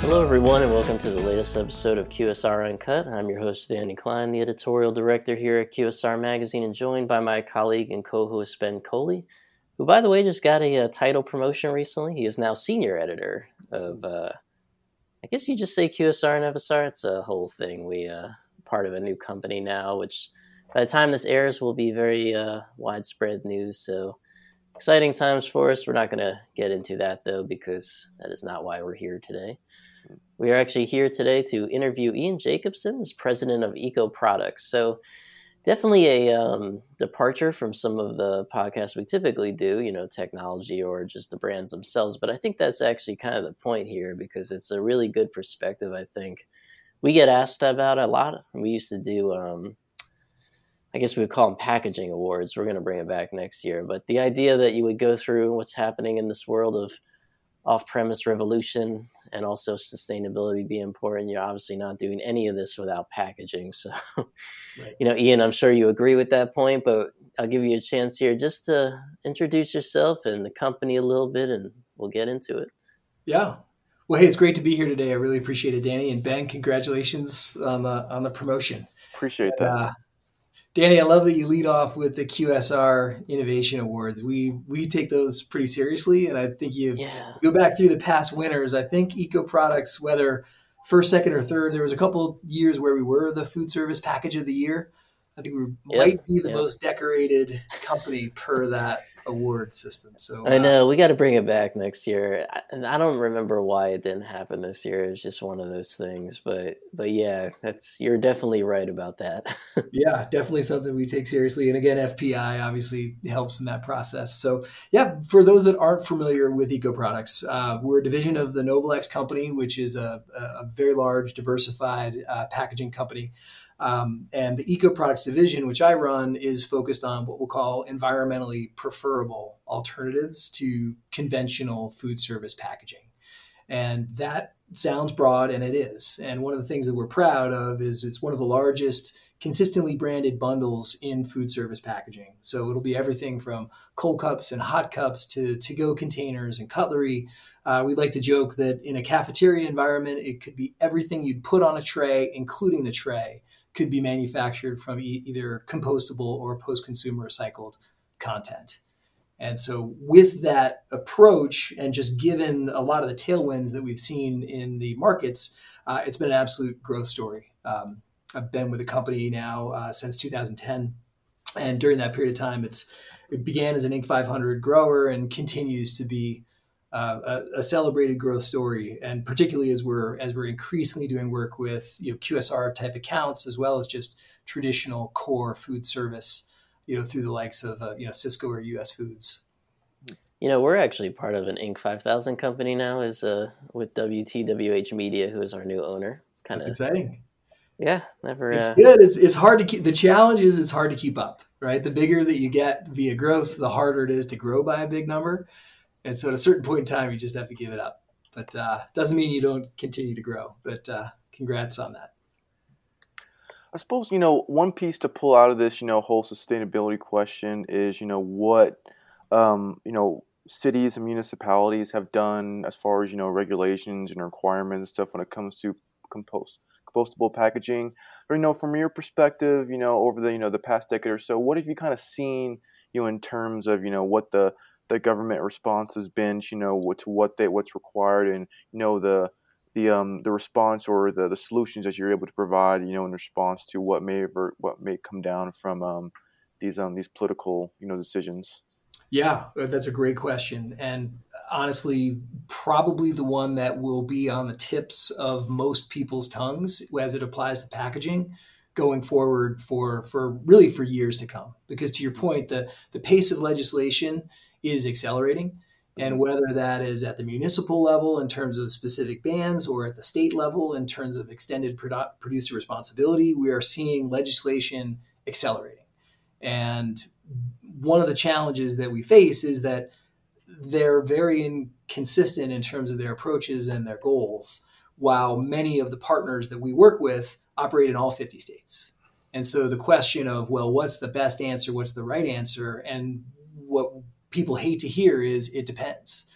Hello, everyone, and welcome to the latest episode of QSR Uncut. I'm your host, Danny Klein, the editorial director here at QSR Magazine, and joined by my colleague and co host, Ben Coley, who, by the way, just got a, a, title promotion recently. He is now senior editor of, uh, I guess you just say QSR and FSR. It's a whole thing. We uh, part of a new company now, which by the time this airs will be very uh, widespread news. So exciting times for us. We're not going to get into that though, because that is not why we're here today. We are actually here today to interview Ian Jacobson, who's president of Eco Products. So, definitely a um, departure from some of the podcasts we typically do, you know, technology or just the brands themselves. But I think that's actually kind of the point here because it's a really good perspective. I think we get asked about a lot. We used to do, um, I guess we would call them packaging awards. We're going to bring it back next year. But the idea that you would go through what's happening in this world of off-premise revolution and also sustainability be important you're obviously not doing any of this without packaging. So right. you know ian i'm sure you agree with that point but i'll give you a chance here just to introduce yourself and the company a little bit and we'll get into it. Yeah. Well hey it's great to be here today. I really appreciate it danny. And ben congratulations on the on the promotion. Appreciate that. uh, Danny, I love that you lead off with the QSR Innovation Awards. We we take those pretty seriously, and I think you yeah. go back through the past winners. I think Eco Products, whether first, second, or third, there was a couple years where we were the food service package of the year. I think we yep. might be the yep. most decorated company per that award system. So I know uh, we got to bring it back next year. And I, don't remember why it didn't happen this year. It was just one of those things. But but yeah, that's you're definitely right about that. yeah, definitely something we take seriously. And again, FPI obviously helps in that process. So yeah, for those that aren't familiar with Eco Products, uh, we're a division of the Novolex company, which is a, a very large, diversified uh, packaging company. Um, and the eco products division, which I run, is focused on what we'll call environmentally preferable alternatives to conventional food service packaging. And that sounds broad, and it is. And one of the things that we're proud of is it's one of the largest consistently branded bundles in food service packaging. So it'll be everything from cold cups and hot cups to to go containers and cutlery. Uh, we'd like to joke that in a cafeteria environment, it could be everything you'd put on a tray, including the tray could be manufactured from e- either compostable or post-consumer recycled content. And so, with that approach, and just given a lot of the tailwinds that we've seen in the markets, uh, it's been an absolute growth story. Um, I've been with the company now uh, since 2010, and during that period of time, it's it began as an Inc. 500 grower and continues to be uh, a, a, celebrated growth story, and particularly as we're as we're increasingly doing work with you know QSR type accounts as well as just traditional core food service, you know through the likes of uh, you know Sysco or US Foods. You know, we're actually part of an Inc. 5000 company now, is uh, with WTWH Media, who is our new owner. It's kind of exciting. Yeah, never. It's uh, good. It's it's hard to keep. The challenge is it's hard to keep up, right? The bigger that you get via growth, the harder it is to grow by a big number. And so at a certain point in time, you just have to give it up. But uh, doesn't mean you don't continue to grow. But uh, congrats on that. I suppose you know one piece to pull out of this, you know, whole sustainability question is, you know, what um, you know cities and municipalities have done as far as you know regulations and requirements and stuff when it comes to compost compostable packaging. Or you know, from your perspective, you know, over the you know the past decade or so, what have you kind of seen, you know, in terms of you know what the the government response has been, you know, to what they what's required, and you know the the um the response or the, the solutions that you're able to provide, you know, in response to what may ever, what may come down from um these um these political you know decisions. Yeah, uh, that's a great question, and honestly, probably the one that will be on the tips of most people's tongues as it applies to packaging going forward for for really for years to come because to your point the the pace of legislation is accelerating. And mm-hmm. whether that is at the municipal level in terms of specific bans or at the state level in terms of extended produ- producer responsibility, we are seeing legislation accelerating. And one of the challenges that we face is that they're very inconsistent in terms of their approaches and their goals, while many of the partners that we work with operate in all 50 states. And so the question of, well, what's the best answer? What's the right answer? And what people hate to hear is it depends.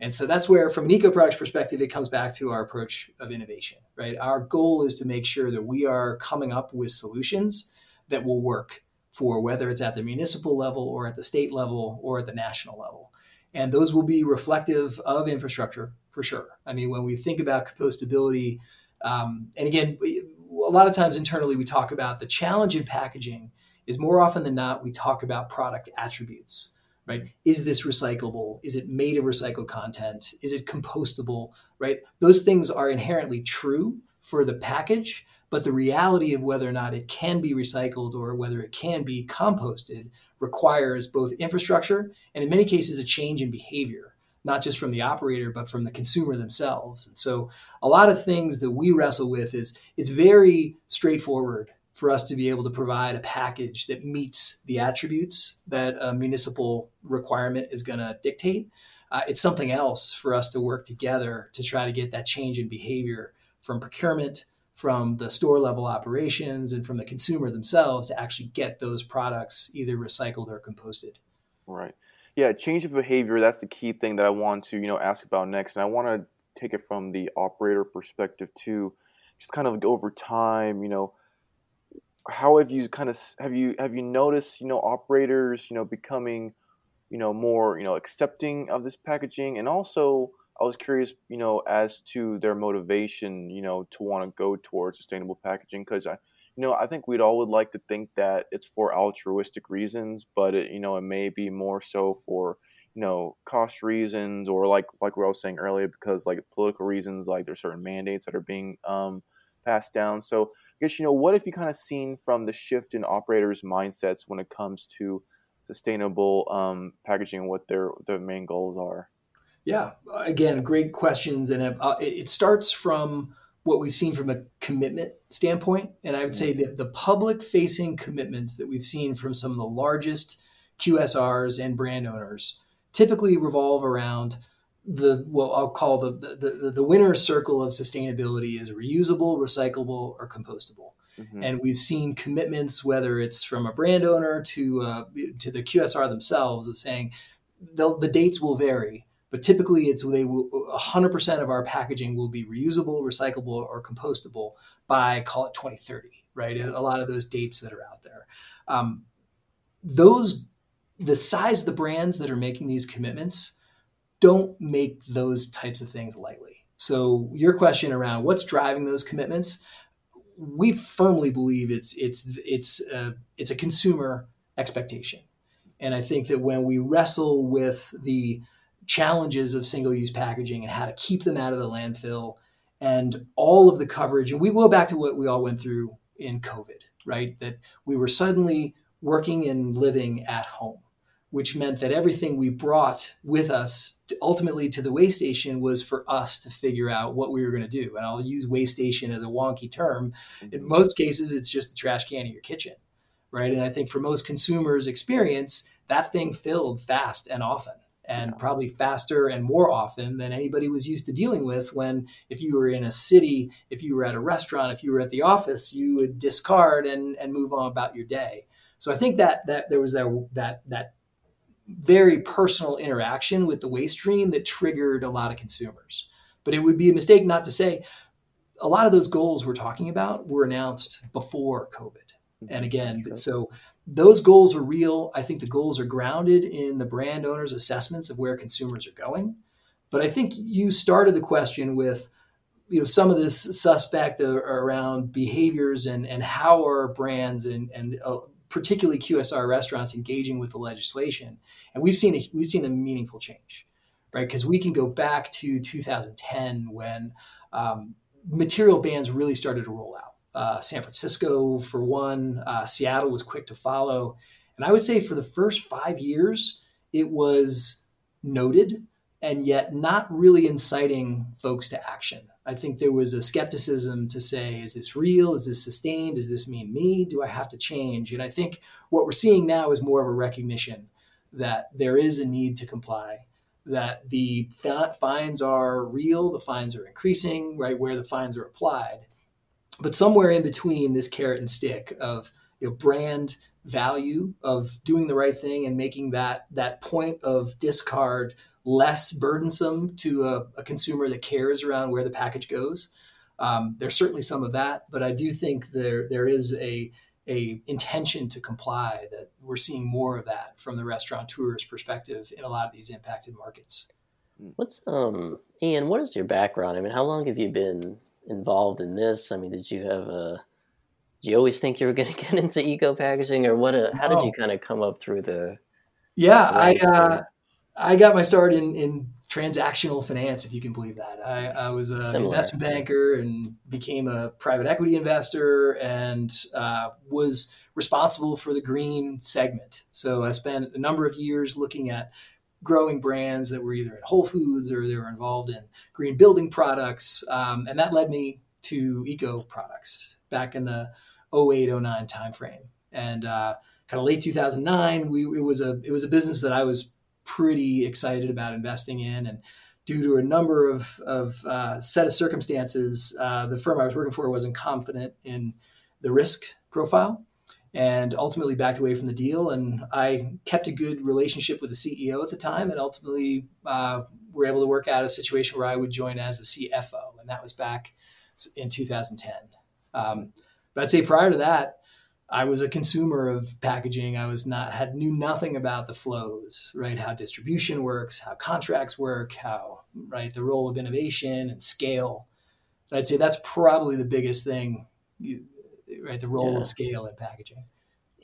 And so that's where, from an eco products perspective, it comes back to our approach of innovation, right? Our goal is to make sure that we are coming up with solutions that will work for whether it's at the municipal level or at the state level or at the national level. And those will be reflective of infrastructure for sure. I mean, when we think about compostability, um, and again, a lot of times internally we talk about the challenge in packaging is more often than not we talk about product attributes right? Is this recyclable? Is it made of recycled content? Is it compostable right? Those things are inherently true for the package but the reality of whether or not it can be recycled or whether it can be composted requires both infrastructure and in many cases a change in behavior not just from the operator but from the consumer themselves. And so a lot of things that we wrestle with is it's very straightforward for us to be able to provide a package that meets the attributes that a municipal requirement is going to dictate. Uh, it's something else for us to work together to try to get that change in behavior from procurement, from the store level operations, and from the consumer themselves to actually get those products either recycled or composted. Right. Yeah, change of behavior. That's the key thing that I want to you know ask about next, and I want to take it from the operator perspective too. Just kind of over time, you know how have you kind of have you have you noticed you know operators you know becoming you know more you know accepting of this packaging? And also i was curious you know as to their motivation you know to want to go towards sustainable packaging because i you know i think we'd all would like to think that it's for altruistic reasons but it you know it may be more so for you know cost reasons or like like we were saying earlier because like political reasons like there's certain mandates that are being um, passed down so I guess you know what have you kind of seen from the shift in operators' mindsets when it comes to sustainable um, packaging and what their their main goals are? Yeah, again, great questions, and uh, it starts from what we've seen from a commitment standpoint, and I would say mm-hmm. that the public-facing commitments that we've seen from some of the largest QSRs and brand owners typically revolve around the what I'll call the, the the, the winner circle of sustainability is reusable, recyclable, or compostable. Mm-hmm. And we've seen commitments, whether it's from a brand owner to uh, to the QSR themselves, of saying the dates will vary, but typically it's they will 100% of our packaging will be reusable, recyclable, or compostable by call it 2030. Right, a lot of those dates that are out there. Um, those the size of the brands that are making these commitments don't make those types of things lightly. So your question around what's driving those commitments, we firmly believe it's it's it's a, it's a consumer expectation, and I think that when we wrestle with the challenges of single-use packaging and how to keep them out of the landfill, and all of the coverage, and we go back to what we all went through in COVID, right? That we were suddenly working and living at home which meant that everything we brought with us to ultimately to the waste station was for us to figure out what we were going to do. And I'll use waste station as a wonky term. In mm-hmm. most cases, it's just the trash can in your kitchen, right? And I think for most consumers' experience, that thing filled fast and often. And probably faster and more often than anybody was used to dealing with. When, if you were in a city, if you were at a restaurant, if you were at the office, you would discard and, and move on about your day. So I think that that there was that that that very personal interaction with the waste stream that triggered a lot of consumers. But it would be a mistake not to say a lot of those goals we're talking about were announced before COVID. And again, sure. so those goals are real. I think the goals are grounded in the brand owners' assessments of where consumers are going. But I think you started the question with you know some of this suspect around behaviors and and how are brands and and uh, particularly QSR restaurants engaging with the legislation, and we've seen a, we've seen a meaningful change, right? Because we can go back to 2010 when um, material bans really started to roll out. Uh, San Francisco, for one, uh, Seattle was quick to follow, and I would say for the first five years, it was noted and yet not really inciting folks to action. I think there was a skepticism to say, is this real? Is this sustained? Does this mean me? Do I have to change? And I think what we're seeing now is more of a recognition that there is a need to comply, that the fines are real, the fines are increasing, right, where the fines are applied. But somewhere in between this carrot and stick of you know, brand value of doing the right thing and making that that point of discard less burdensome to a, a consumer that cares around where the package goes. Um, there's certainly some of that, but I do think there there is a a intention to comply that we're seeing more of that from the restaurateur's perspective in a lot of these impacted markets. What's um Ian? What is your background? I mean, how long have you been involved in this? I mean, did you have a did you always think you were going to get into eco packaging, or what? A, how did you kind of come up through the? Yeah, I uh, I got my start in in transactional finance, if you can believe that. I, I was an investment banker and became a private equity investor and uh, was responsible for the green segment. So I spent a number of years looking at growing brands that were either at Whole Foods or they were involved in green building products. Um, and that led me to eco products back in the 08, 09 timeframe. And uh, kind of late 2009, we, it was a it was a business that I was pretty excited about investing in. And due to a number of, of uh, set of circumstances, uh, the firm I was working for wasn't confident in the risk profile and ultimately backed away from the deal. And I kept a good relationship with the CEO at the time and ultimately uh, were able to work out a situation where I would join as the CFO. And that was back in 2010. Um, but I'd say prior to that, I was a consumer of packaging. I was not had knew nothing about the flows, right? How distribution works, how contracts work, how right the role of innovation and scale. And I'd say that's probably the biggest thing, right? The role yeah. of scale in packaging.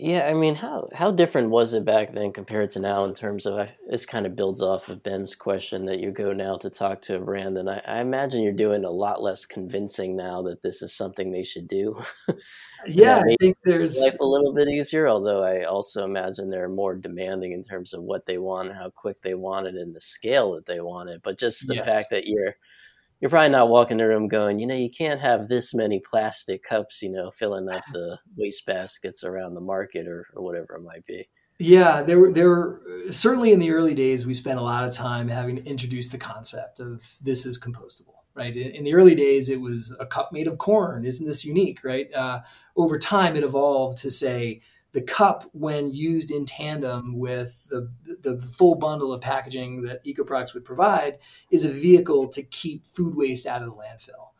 Yeah, I mean, how how different was it back then compared to now in terms of uh, this kind of builds off of Ben's question that you go now to talk to a brand, and I, I imagine you're doing a lot less convincing now that this is something they should do. yeah, I think there's life a little bit easier. Although I also imagine they're more demanding in terms of what they want, how quick they want it, and the scale that they want it. But just the yes. fact that you're you're probably not walking the room going, you know, you can't have this many plastic cups, you know, filling up the waste baskets around the market or, or whatever it might be. Yeah, there were there were certainly in the early days we spent a lot of time having to introduce the concept of this is compostable. Right in, in the early days, it was a cup made of corn. Isn't this unique? Right. Uh, over time, it evolved to say the cup, when used in tandem with the, the full bundle of packaging that EcoProducts would provide, is a vehicle to keep food waste out of the landfill.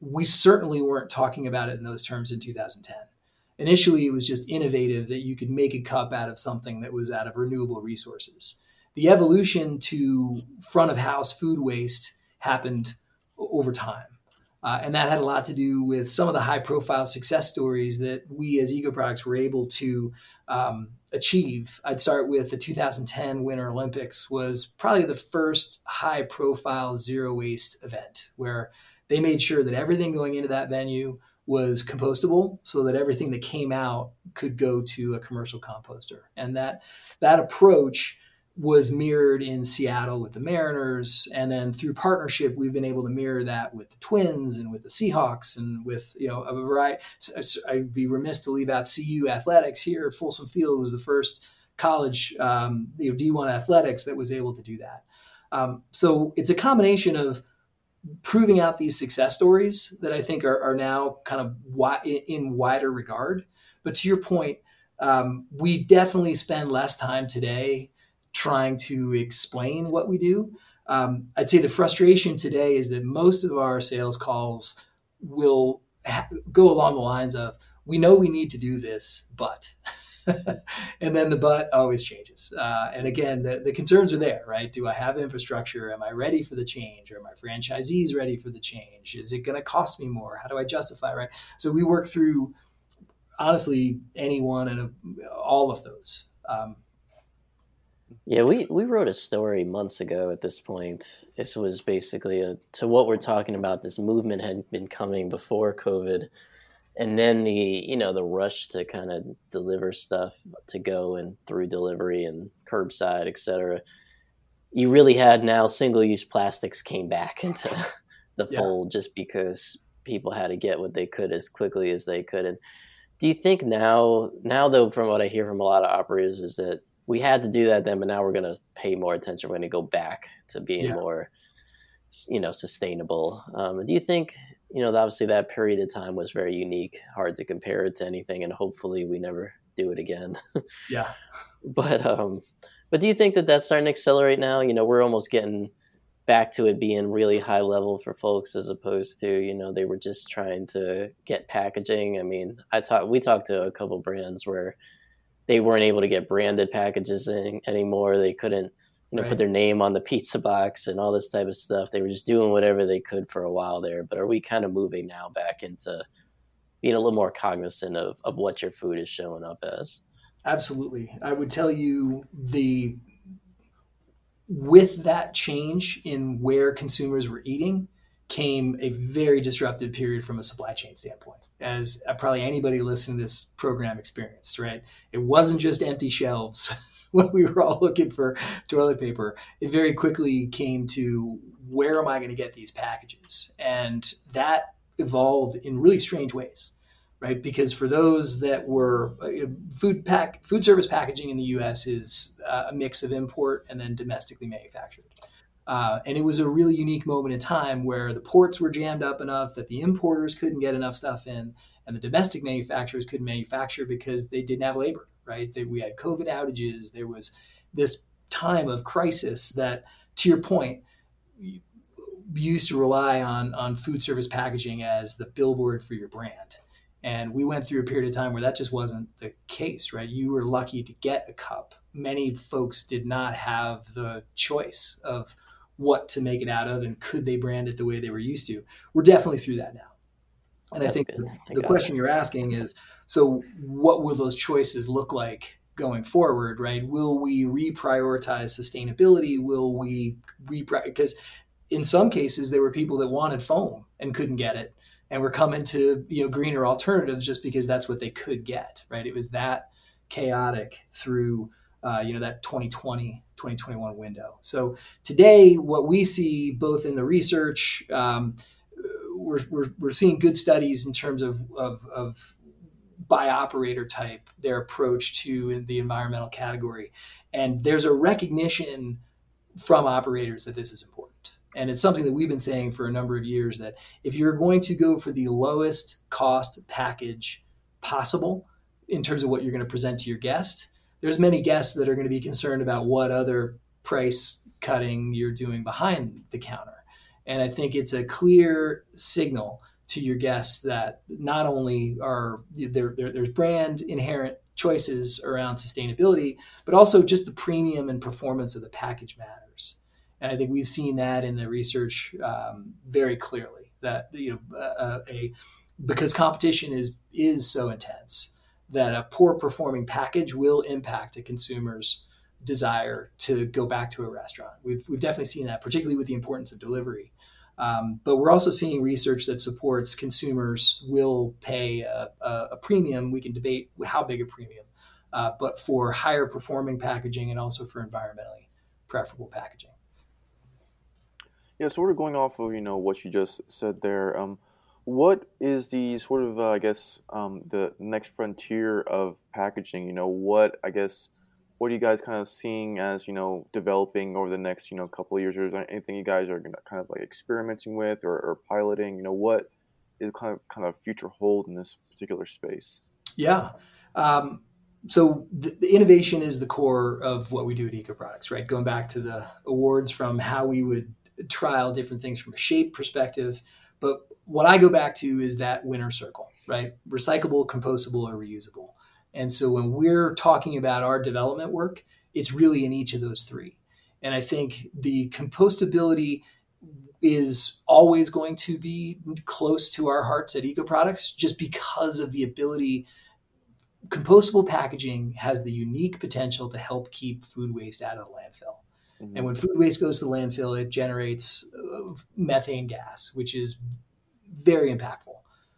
We certainly weren't talking about it in those terms in 2010. Initially, it was just innovative that you could make a cup out of something that was out of renewable resources. The evolution to front of house food waste happened over time. Uh, and that had a lot to do with some of the high profile success stories that we as EcoProducts were able to um, achieve. I'd start with the 2010 Winter Olympics was probably the first high profile zero waste event where they made sure that everything going into that venue was compostable so that everything that came out could go to a commercial composter. And that that approach was mirrored in Seattle with the Mariners, and then through partnership, we've been able to mirror that with the Twins and with the Seahawks and with you know a variety. I'd be remiss to leave out CU athletics here. Folsom Field was the first college um, you know D1 athletics that was able to do that. Um, so it's a combination of proving out these success stories that I think are, are now kind of wi- in wider regard. But to your point, um, we definitely spend less time today trying to explain what we do. Um, I'd say the frustration today is that most of our sales calls will ha- go along the lines of, we know we need to do this, but. and then the but always changes. Uh, and again, the, the concerns are there, right? Do I have infrastructure? Am I ready for the change? Are my franchisees ready for the change? Is it going to cost me more? How do I justify, right? So we work through, honestly, anyone and all of those. Um, yeah, we, we wrote a story months ago at this point. This was basically a, to what we're talking about. This movement had been coming before COVID. And then the, you know, the rush to kind of deliver stuff to go and through delivery and curbside, et cetera. You really had now single use plastics came back into the yeah. fold just because people had to get what they could as quickly as they could. And do you think now, now though, from what I hear from a lot of operators, is that we had to do that then, but now we're going to pay more attention. We're going to go back to being yeah. more, you know, sustainable. Um, do you think, you know, obviously that period of time was very unique, hard to compare it to anything, and hopefully we never do it again. yeah. But um, But do you think that that's starting to accelerate now? You know, we're almost getting back to it being really high level for folks as opposed to you know they were just trying to get packaging i mean i talked we talked to a couple brands where they weren't able to get branded packages in, anymore. They couldn't you know right. put their name on the pizza box and all this type of stuff. They were just doing whatever they could for a while there. But are we kind of moving now back into being a little more cognizant of, of what your food is showing up as? Absolutely. I would tell you the with that change in where consumers were eating came a very disruptive period from a supply chain standpoint, as probably anybody listening to this program experienced, right? It wasn't just empty shelves when we were all looking for toilet paper. It very quickly came to where am I going to get these packages? And that evolved in really strange ways right? Because for those that were uh, food pack food service packaging in the U.S. is uh, a mix of import and then domestically manufactured. Uh, and it was a really unique moment in time where the ports were jammed up enough that the importers couldn't get enough stuff in, and the domestic manufacturers couldn't manufacture because they didn't have labor. Right? They, we had COVID outages. There was this time of crisis that, to your point, used to rely on on food service packaging as the billboard for your brand and we went through a period of time where that just wasn't the case, right? You were lucky to get a cup. Many folks did not have the choice of what to make it out of and could they brand it the way they were used to. We're definitely through that now. And That's I think good. the, question you're asking is so what will those choices look like going forward, right? Will we reprioritize sustainability? Will we repri because in some cases there were people that wanted foam and couldn't get it and we're coming to you know greener alternatives just because that's what they could get right it was that chaotic through uh, you know that 2020 2021 window. So today what we see both in the research um, we're, we're, we're seeing good studies in terms of, of, of by operator type their approach to the environmental category. And there's a recognition from operators that this is important. And it's something that we've been saying for a number of years that if you're going to go for the lowest cost package possible in terms of what you're going to present to your guest, there's many guests that are going to be concerned about what other price cutting you're doing behind the counter. And I think it's a clear signal to your guests that not only are there, there there's brand inherent choices around sustainability, but also just the premium and performance of the package matters. And I think we've seen that in the research um, very clearly that you know a, a because competition is is so intense that a poor performing package will impact a consumer's desire to go back to a restaurant. We've, we've definitely seen that, particularly with the importance of delivery. Um, but we're also seeing research that supports consumers will pay a, a, a premium. We can debate how big a premium, uh, but for higher performing packaging and also for environmentally preferable packaging. Yeah, sort of going off of you know what you just said there. Um, what is the sort of uh, I guess um, the next frontier of packaging? You know, what I guess what are you guys kind of seeing as you know developing over the next you know couple of years? Or is there anything you guys are kind of like experimenting with or, or piloting? You know, what is kind of kind of future hold in this particular space? Yeah. Um, so the, the, innovation is the core of what we do at Eco Products, right? Going back to the awards from how we would trial different things from a shape perspective. But what I go back to is that winner circle, right? Recyclable, compostable, or reusable. And so when we're talking about our development work, it's really in each of those three. And I think the compostability is always going to be close to our hearts at Eco Products just because of the ability. Compostable packaging has the unique potential to help keep food waste out of the landfill. Mm-hmm. And when food waste goes to landfill, it generates uh, methane gas, which is very impactful.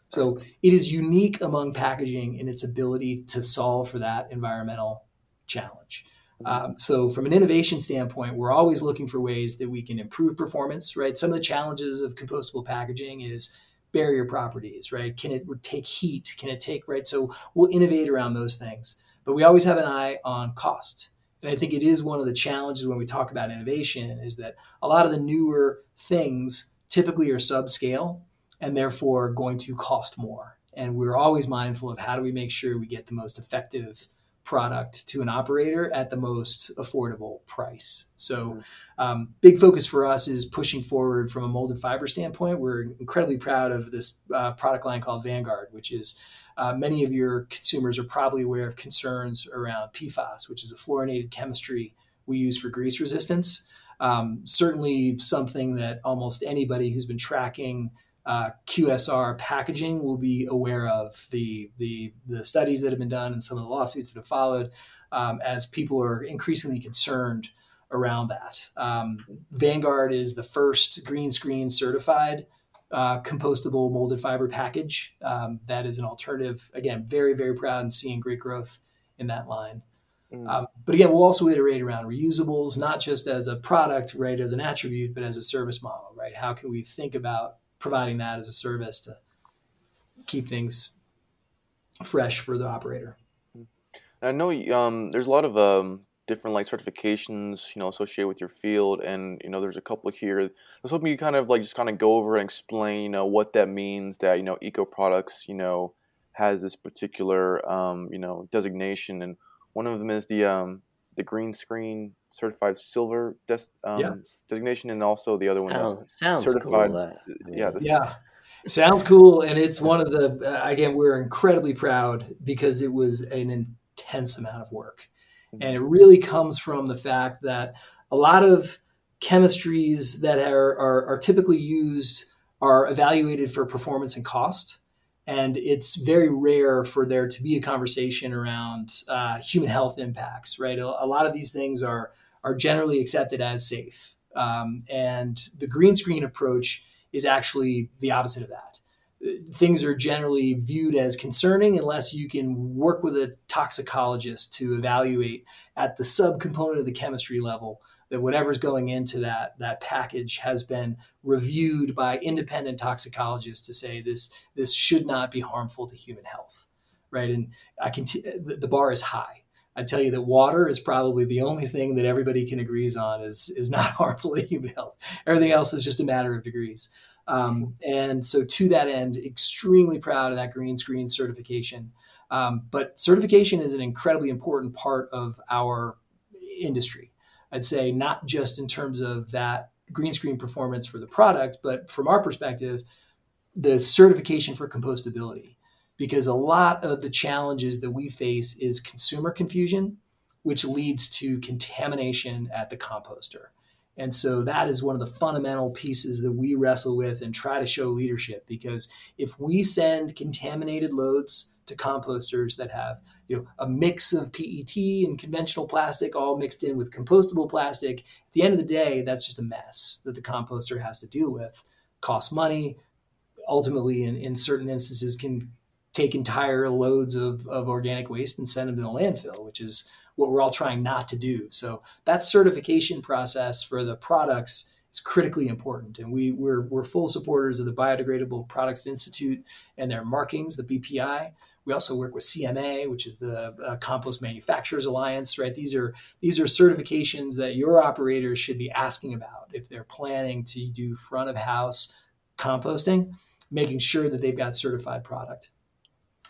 So it is unique among packaging in its ability to solve for that environmental challenge. Mm-hmm. Um, so from an innovation standpoint, we're always looking for ways that we can improve performance. Right. Some of the challenges of compostable packaging is barrier properties. Right. Can it take heat? Can it take right? So we'll innovate around those things. But we always have an eye on cost. And I think it is one of the challenges when we talk about innovation is that a lot of the newer things typically are subscale and therefore going to cost more. And we're always mindful of how do we make sure we get the most effective product to an operator at the most affordable price. So, um, big focus for us is pushing forward from a molded fiber standpoint. We're incredibly proud of this uh, product line called Vanguard, which is uh, many of your consumers are probably aware of concerns around PFAS, which is a fluorinated chemistry we use for grease resistance. Um, certainly, something that almost anybody who's been tracking uh, QSR packaging will be aware of the, the, the studies that have been done and some of the lawsuits that have followed um, as people are increasingly concerned around that. Um, Vanguard is the first green screen certified uh, compostable molded fiber package. Um, that is an alternative. Again, very, very proud and seeing great growth in that line. Mm. Um, but again, we'll also iterate around reusables, not just as a product, right, as an attribute, but as a service model, right? How can we think about providing that as a service to keep things fresh for the operator. I know um, there's a lot of um, different like certifications, you know, associated with your field, and you know, there's a couple here. I was hoping you kind of like just kind of go over and explain, you know, what that means that you know, Eco Products, you know, has this particular, um, you know, designation, and one of them is the um, the green screen certified silver des- um, yeah. designation, and also the other one sounds, sounds certified. Cool, yeah, yeah. Sounds cool, and it's one of the uh, again we're incredibly proud because it was an intense amount of work. And it really comes from the fact that a lot of chemistries that are, are, are typically used are evaluated for performance and cost, and it's very rare for there to be a conversation around uh, human health impacts. Right, a, a lot of these things are are generally accepted as safe. Um, and the green screen approach is actually the opposite of that. Things are generally viewed as concerning unless you can work with a toxicologist to evaluate at the subcomponent of the chemistry level that whatever's going into that that package has been reviewed by independent toxicologists to say this this should not be harmful to human health right and i can t- the bar is high I tell you that water is probably the only thing that everybody can agrees on is is not harmful to human health. Everything else is just a matter of degrees. Um, and so, to that end, extremely proud of that green screen certification. Um, but certification is an incredibly important part of our industry. I'd say not just in terms of that green screen performance for the product, but from our perspective, the certification for compostability because a lot of the challenges that we face is consumer confusion, which leads to contamination at the composter. And so that is one of the fundamental pieces that we wrestle with and try to show leadership because if we send contaminated loads to composters that have you know a mix of PET and conventional plastic all mixed in with compostable plastic, at the end of the day that's just a mess that the composter has to deal with. Costs money, ultimately in, in certain instances can take entire loads of, of organic waste and send them to the landfill, which is what we're all trying not to do. So that certification process for the products is critically important. And we, we're, we're full supporters of the Biodegradable Products Institute and their markings, the BPI. We also work with CMA, which is the uh, Compost Manufacturers Alliance, right? These are these are certifications that your operators should be asking about if they're planning to do front of house composting, making sure that they've got certified product.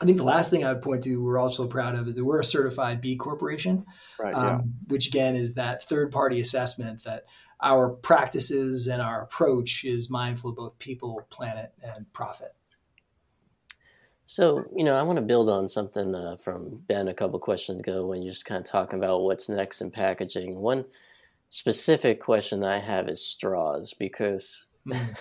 I think the last thing I would point to, we're also proud of, is that we're a certified B Corporation, right, um, yeah. which again is that third party assessment that our practices and our approach is mindful of both people, planet, and profit. So, you know, I want to build on something uh, from Ben a couple questions ago when you're just kind of talking about what's next in packaging. One specific question that I have is straws because. Mm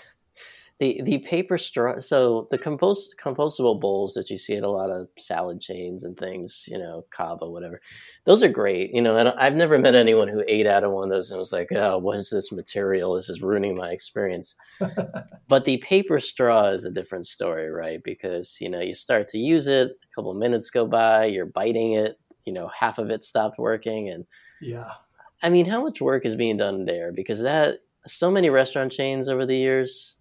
the the paper straw so the compost compostable bowls that you see at a lot of salad chains and things you know cava whatever those are great you know i've never met anyone who ate out of one of those and was like oh what is this material? This is ruining my experience. But the paper straw is a different story right? Because you know you start to use it a couple minutes go by you're biting it you know half of it stopped working and yeah. I mean how much work is being done there? Because that so many restaurant chains over the years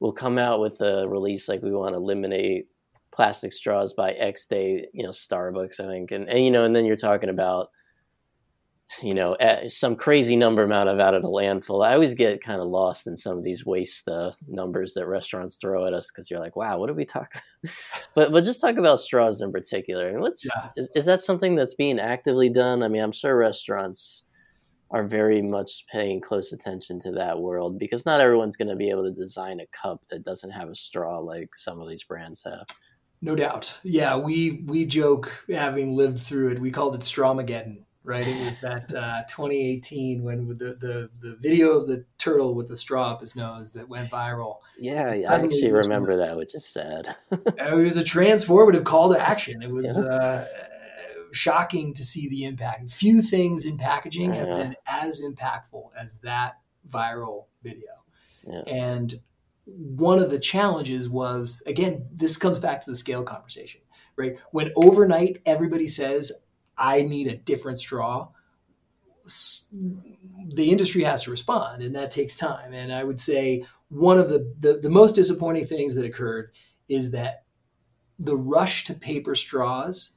will come out with a release like we want to eliminate plastic straws by X day, you know, Starbucks, I think. And, and you know, and then you're talking about you know, some crazy number amount of out of the landfill. I always get kind of lost in some of these waste uh, numbers that restaurants throw at us because you're like, wow, what did we talk? but but just talk about straws in particular. And let's yeah. is, is that something that's being actively done? I mean, I'm sure restaurants are very much paying close attention to that world because not everyone's going to be able to design a cup that doesn't have a straw like some of these brands have. No doubt. Yeah, we we joke having lived through it. We called it Strawmageddon right? It was that uh, 2018 when the, the the video of the turtle with the straw up his nose that went viral. Yeah, I actually remember that, which is sad. it was a transformative call to action. It was yeah. uh, shocking to see the impact. Few things in packaging yeah. have been as impactful as that viral video. Yeah. And one of the challenges was again, this comes back to the scale conversation, right? When overnight everybody says, I need a different straw, the industry has to respond, and that takes time. And I would say one of the, the, the most disappointing things that occurred is that the rush to paper straws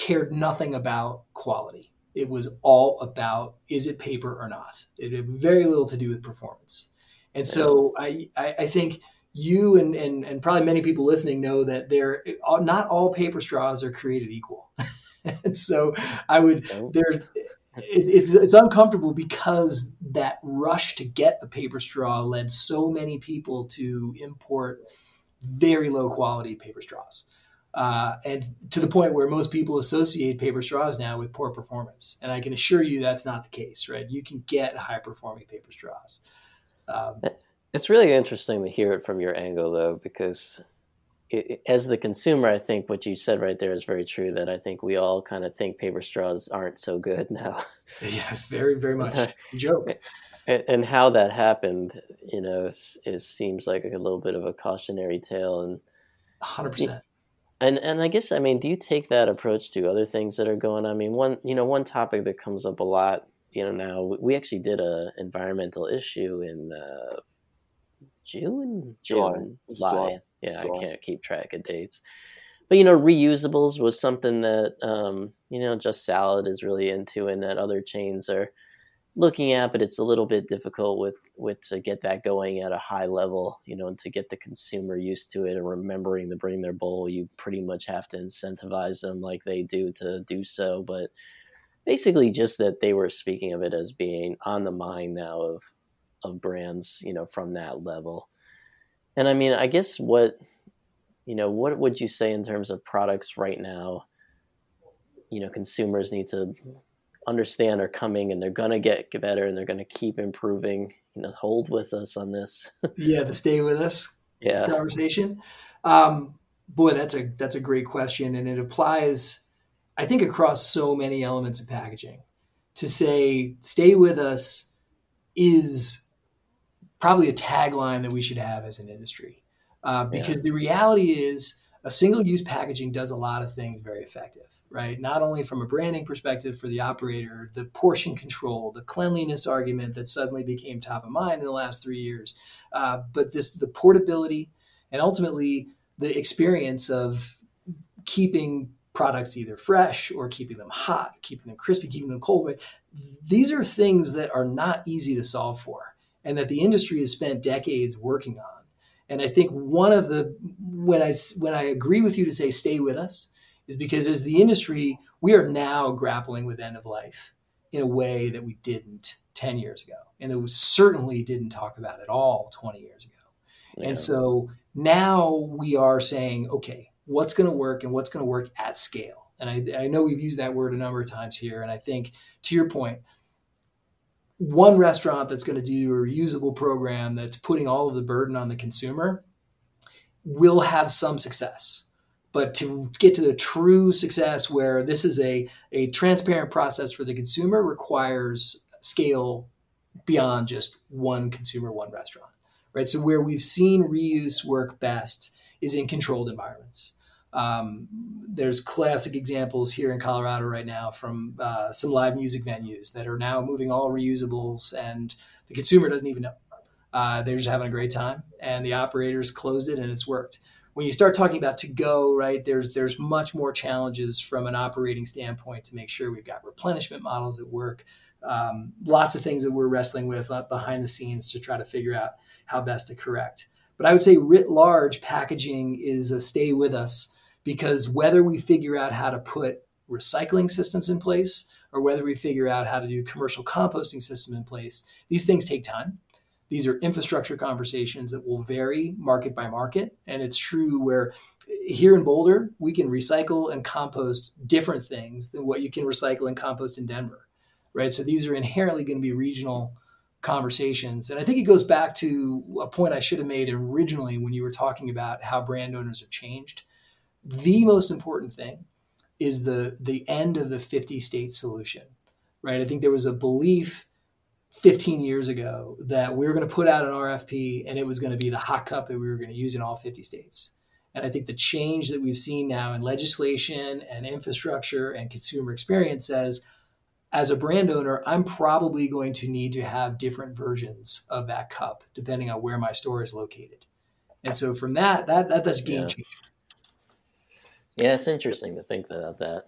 cared nothing about quality. It was all about is it paper or not. It had very little to do with performance. And so I, I, I think you and, and, and probably many people listening know that they're not all paper straws are created equal. and so I would there. It, it's it's uncomfortable because that rush to get a paper straw led so many people to import very low quality paper straws. Uh, and to the point where most people associate paper straws now with poor performance. And I can assure you that's not the case, right? You can get high performing paper straws. Um, it's really interesting to hear it from your angle, though, because it, as the consumer, I think what you said right there is very true. That I think we all kind of think paper straws aren't so good now. Yeah, very, very much. It's a joke. And, and how that happened, you know, is, is, seems like a little bit of a cautionary tale. And hundred percent. And and I guess I mean, do you take that approach to other things that are going? on? I mean, one you know one topic that comes up a lot, you know, now we actually did a environmental issue in uh, June, June, July. July yeah, I can't keep track of dates. But you know, reusables was something that um, you know Just Salad is really into, and that other chains are looking at. But it's a little bit difficult with with to get that going at a high level. You know, and to get the consumer used to it and remembering to bring their bowl, you pretty much have to incentivize them like they do to do so. But basically, just that they were speaking of it as being on the mind now of of brands, you know, from that level. And I mean, I guess what you know, what would you say in terms of products right now? You know, consumers need to understand are coming and they're gonna get better and they're gonna keep improving. You know, hold with us on this. yeah, the stay with us yeah. conversation. Um, boy, that's a that's a great question, and it applies, I think, across so many elements of packaging. To say stay with us is probably a tagline that we should have as an industry. Uh, because yeah. the reality is, a single use packaging does a lot of things very effective, right? Not only from a branding perspective for the operator, the portion control, the cleanliness argument that suddenly became top of mind in the last three years, uh, but this the portability and ultimately the experience of keeping products either fresh or keeping them hot, keeping them crispy, keeping them cold. These are things that are not easy to solve for and that the industry has spent decades working on. And I think one of the when I when I agree with you to say stay with us is because as the industry we are now grappling with end of life in a way that we didn't 10 years ago and that we certainly didn't talk about at all 20 years ago. Yeah. And so now we are saying okay, what's going to work and what's going to work at scale. And I, I know we've used that word a number of times here and I think to your point one restaurant that's going to do a reusable program that's putting all of the burden on the consumer will have some success. But to get to the true success where this is a, a transparent process for the consumer requires scale beyond just one consumer, one restaurant. Right. So where we've seen reuse work best is in controlled environments. Um, there's classic examples here in Colorado right now from uh, some live music venues that are now moving all reusables, and the consumer doesn't even know. Uh, they're just having a great time, and the operators closed it, and it's worked. when you start talking about to go, right, there's there's much more challenges from an operating standpoint to make sure we've got replenishment models that work. Um, lots of things that we're wrestling with uh, behind the scenes to try to figure out how best to correct. But I would say, writ large, packaging is a stay with us because whether we figure out how to put recycling systems in place or whether we figure out how to do commercial composting system in place, these things take time. These are infrastructure conversations that will vary market by market. And it's true where here in Boulder, we can recycle and compost different things than what you can recycle and compost in Denver, right? So these are inherently going to be regional conversations. And I think it goes back to a point I should have made originally when you were talking about how brand owners have changed. The most important thing is the the end of the 50 state solution. Right? I think there was a belief 15 years ago that we were going to put out an RFP and it was going to be the hot cup that we were going to use in all 50 states. And I think the change that we've seen now in legislation and infrastructure and consumer experience says, as a brand owner, I'm probably going to need to have different versions of that cup depending on where my store is located. And so from that, that, that that's game Yeah. changer. Yeah, it's interesting to think about that.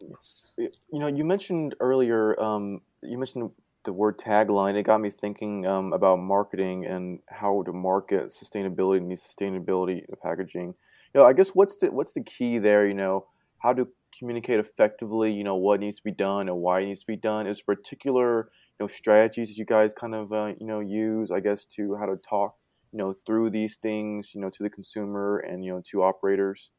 It's you know, you mentioned earlier, um, you mentioned the word tagline. It got me thinking um, about marketing and how to market sustainability and sustainability packaging. You know, I guess what's the what's the key there? You know, how to communicate effectively. You know, what needs to be done and why it needs to be done. Is particular you know strategies that you guys kind of uh, you know use? I guess to how to talk you know through these things you know to the consumer and you know to operators.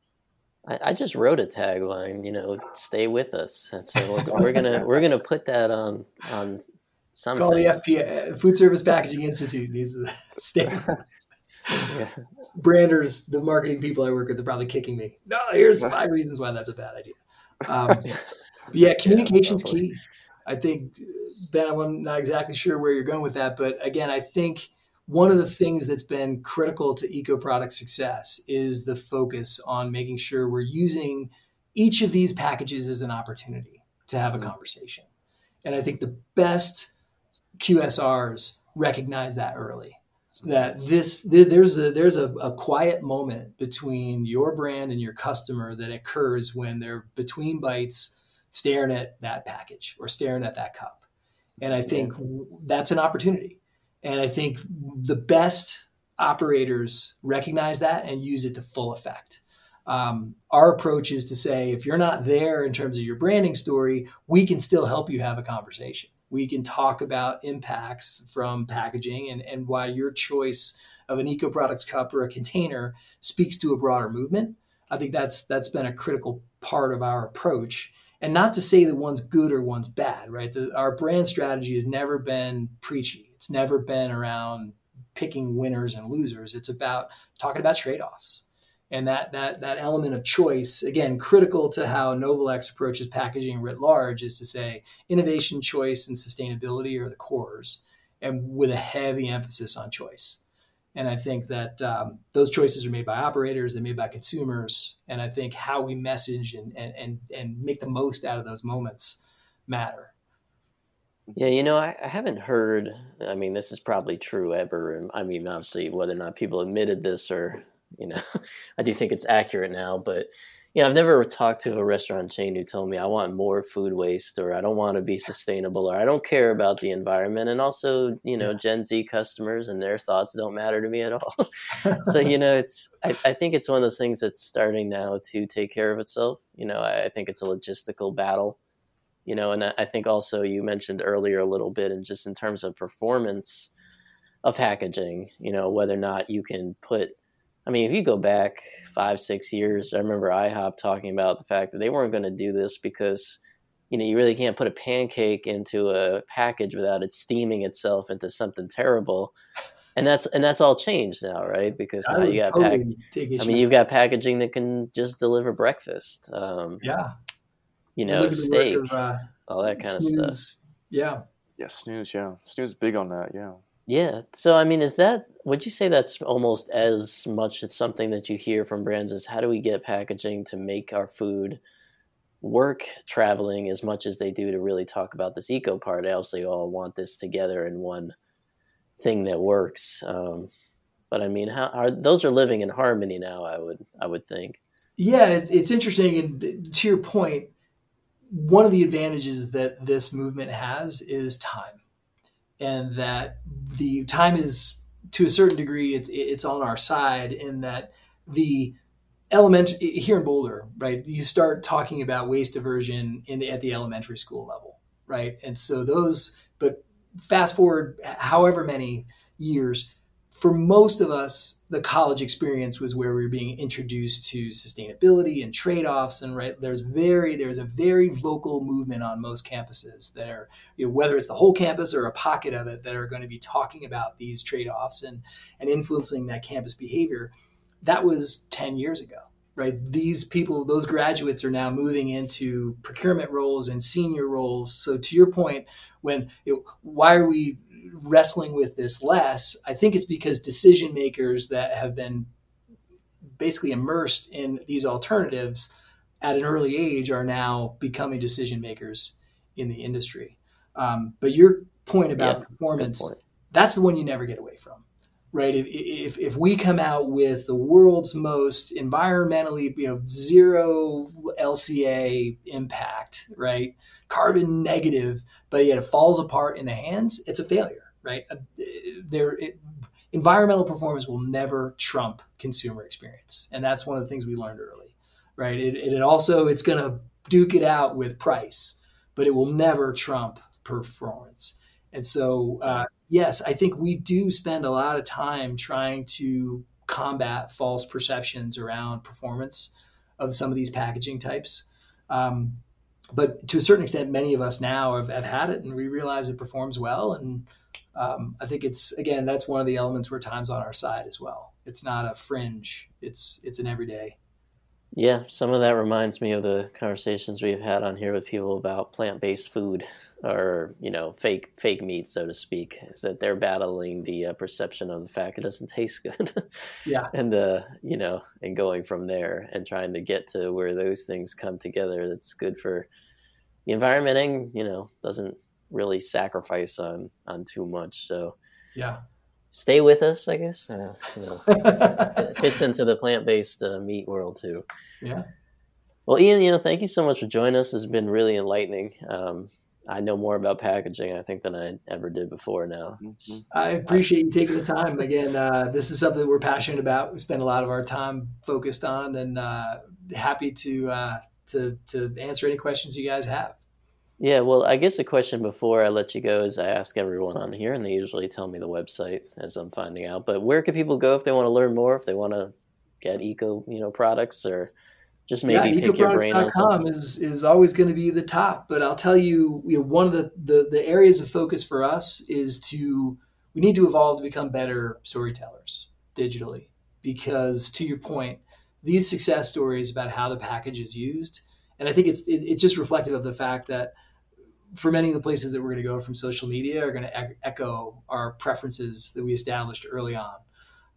I, I just wrote a tagline, you know, stay with us. So we're, gonna we're gonna put that on on something. Call the FPI, Food Service Packaging Institute needs to stay. Yeah. Branders, the marketing people I work with, are probably kicking me. No, here's five reasons why that's a bad idea. Um, yeah, communication's key. I think, Ben, I'm not exactly sure where you're going with that, but again, I think one of the things that's been critical to eco product success is the focus on making sure we're using each of these packages as an opportunity to have a conversation. And I think the best QSRs recognize that early. That this th- there's a there's a, a quiet moment between your brand and your customer that occurs when they're between bites staring at that package or staring at that cup. And I think that's an opportunity. And I think the best operators recognize that and use it to full effect. Um, our approach is to say, if you're not there in terms of your branding story, we can still help you have a conversation. We can talk about impacts from packaging and, and why your choice of an Eco-Products cup or a container speaks to a broader movement. I think that's that's been a critical part of our approach. And not to say that one's good or one's bad, right? The, our brand strategy has never been preachy. It's never been around picking winners and losers. It's about talking about trade-offs and that that that element of choice again critical to how Novolex approaches packaging writ large is to say innovation, choice, and sustainability are the cores, and with a heavy emphasis on choice. And I think that um, those choices are made by operators, they're made by consumers, and I think how we message and and and, and make the most out of those moments matter. Yeah, you know, I, I haven't heard. I mean, this is probably true ever. I mean, obviously, whether or not people admitted this or, you know, I do think it's accurate now. But, you know, I've never talked to a restaurant chain who told me I want more food waste or I don't want to be sustainable or I don't care about the environment. And also, you know, Yeah. Gen Z customers and their thoughts don't matter to me at all. so, you know, it's, I, I think it's one of those things that's starting now to take care of itself. You know, I, I think it's a logistical battle you know and I- think also you mentioned earlier a little bit and just in terms of performance of packaging you know whether or not you can put i mean if you go back five six years i remember IHOP talking about the fact that they weren't going to do this because you know you really can't put a pancake into a package without it steaming itself into something terrible. And that's and that's all changed now right? Because I now you got totally pack- i mean you've got packaging that can just deliver breakfast um, yeah, you know Look at the work steak of, uh, all that kind of stuff Yeah, Yeah, snooze. Yeah, snooze big on that. Yeah. Yeah. So, I mean, is that, would you say that's almost as much as something that you hear from brands as how do we get packaging to make our food work traveling as much as they do to really talk about this eco part? I obviously all want this together in one thing that works. Um, but I mean, how are those are living in harmony now? I would I would think. Yeah, it's it's interesting, and to your point, one of the advantages that this movement has is time, and that the time is to a certain degree it's it's on our side in that the element here in Boulder, right? You start talking about waste diversion in the, at the elementary school level, right? And so those, but fast forward however many years, for most of us, the college experience was where we were being introduced to sustainability and trade-offs. And right, there's very there's a very vocal movement on most campuses that are, you know, whether it's the whole campus or a pocket of it, that are going to be talking about these trade-offs and and influencing that campus behavior. That was 10 years ago right? These people, those graduates are now moving into procurement roles and senior roles. So to your point, when you know, why are we wrestling with this less? I think it's because decision makers that have been basically immersed in these alternatives at an early age are now becoming decision makers in the industry. Um, but your point about yeah, performance, that's, point. that's the one you never get away from right? If, if, if we come out with the world's most environmentally, you know, zero LCA impact, right? Carbon negative, but yet it falls apart in the hands, it's a failure, right? Uh, there, it, environmental performance will never trump consumer experience, and that's one of the things we learned early, right? It, it also it's going to duke it out with price, but it will never trump performance. And so, uh, yes, I think we do spend a lot of time trying to combat false perceptions around performance of some of these packaging types. Um, but to a certain extent, many of us now have, have, had it and we realize it performs well. And um, I think it's, again, that's one of the elements where time's on our side as well. It's not a fringe, it's, it's an everyday. Yeah, some of that reminds me of the conversations we've had on here with people about plant based food or you know fake fake meat so to speak is that they're battling the uh, perception of the fact it doesn't taste good yeah and uh you know and going from there and trying to get to where those things come together that's good for the environment and you know doesn't really sacrifice on on too much so yeah stay with us i guess uh, you know fits into the plant-based uh, meat world too yeah well ian you know thank you so much for joining us it's been really enlightening um, I know more about packaging, I think, than I ever did before now. Mm-hmm. I appreciate you taking the time. Again, uh, this is something we're passionate about. We spend a lot of our time focused on, and uh, happy to uh, to to answer any questions you guys have. Yeah, well, I guess the question before I let you go is I ask everyone on here, and they usually tell me the website as I'm finding out. But where can people go if they want to learn more? If they want to get eco, you know, products or just maybe yeah, pick your brain on something. is is always going to be the top. But I'll tell you, you know, one of the, the the areas of focus for us is to we need to evolve to become better storytellers digitally. Because to your point, these success stories about how the package is used, and I think it's it's just reflective of the fact that for many of the places that we're going to go from social media are going to echo our preferences that we established early on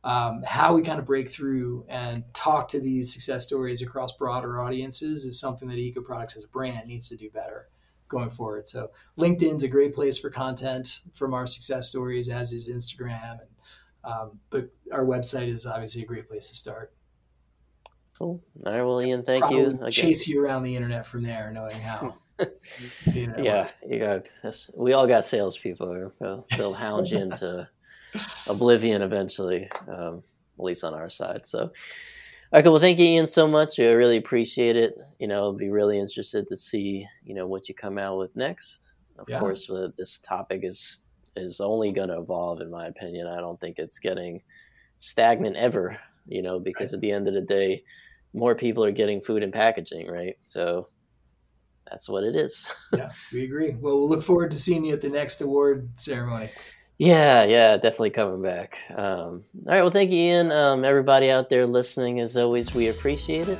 um, how we kind of break through and talk to these success stories across broader audiences is something that Eco Products as a brand needs to do better going forward. So LinkedIn's a great place for content from our success stories, as is Instagram. And, um, but our website is obviously a great place to start. Cool. All right. Well, Ian, thank Probably you. Again. Chase you around the internet from there, knowing how. yeah, you got. We all got salespeople. They'll, they'll hound you into oblivion eventually, um, at least on our side. So, all right, cool. Well, thank you, Ian, so much. I really appreciate it. You know, I'll be really interested to see, you know, what you come out with next. Of yeah. course, uh, this topic is is only going to evolve, in my opinion. I don't think it's getting stagnant ever. You know, because right. at the end of the day, more people are getting food and packaging, right? So that's what it is. yeah, we agree. Well, we'll look forward to seeing you at the next award ceremony. Yeah, yeah, definitely coming back. Um, all right, well, thank you, Ian. Um, everybody out there listening, as always, we appreciate it.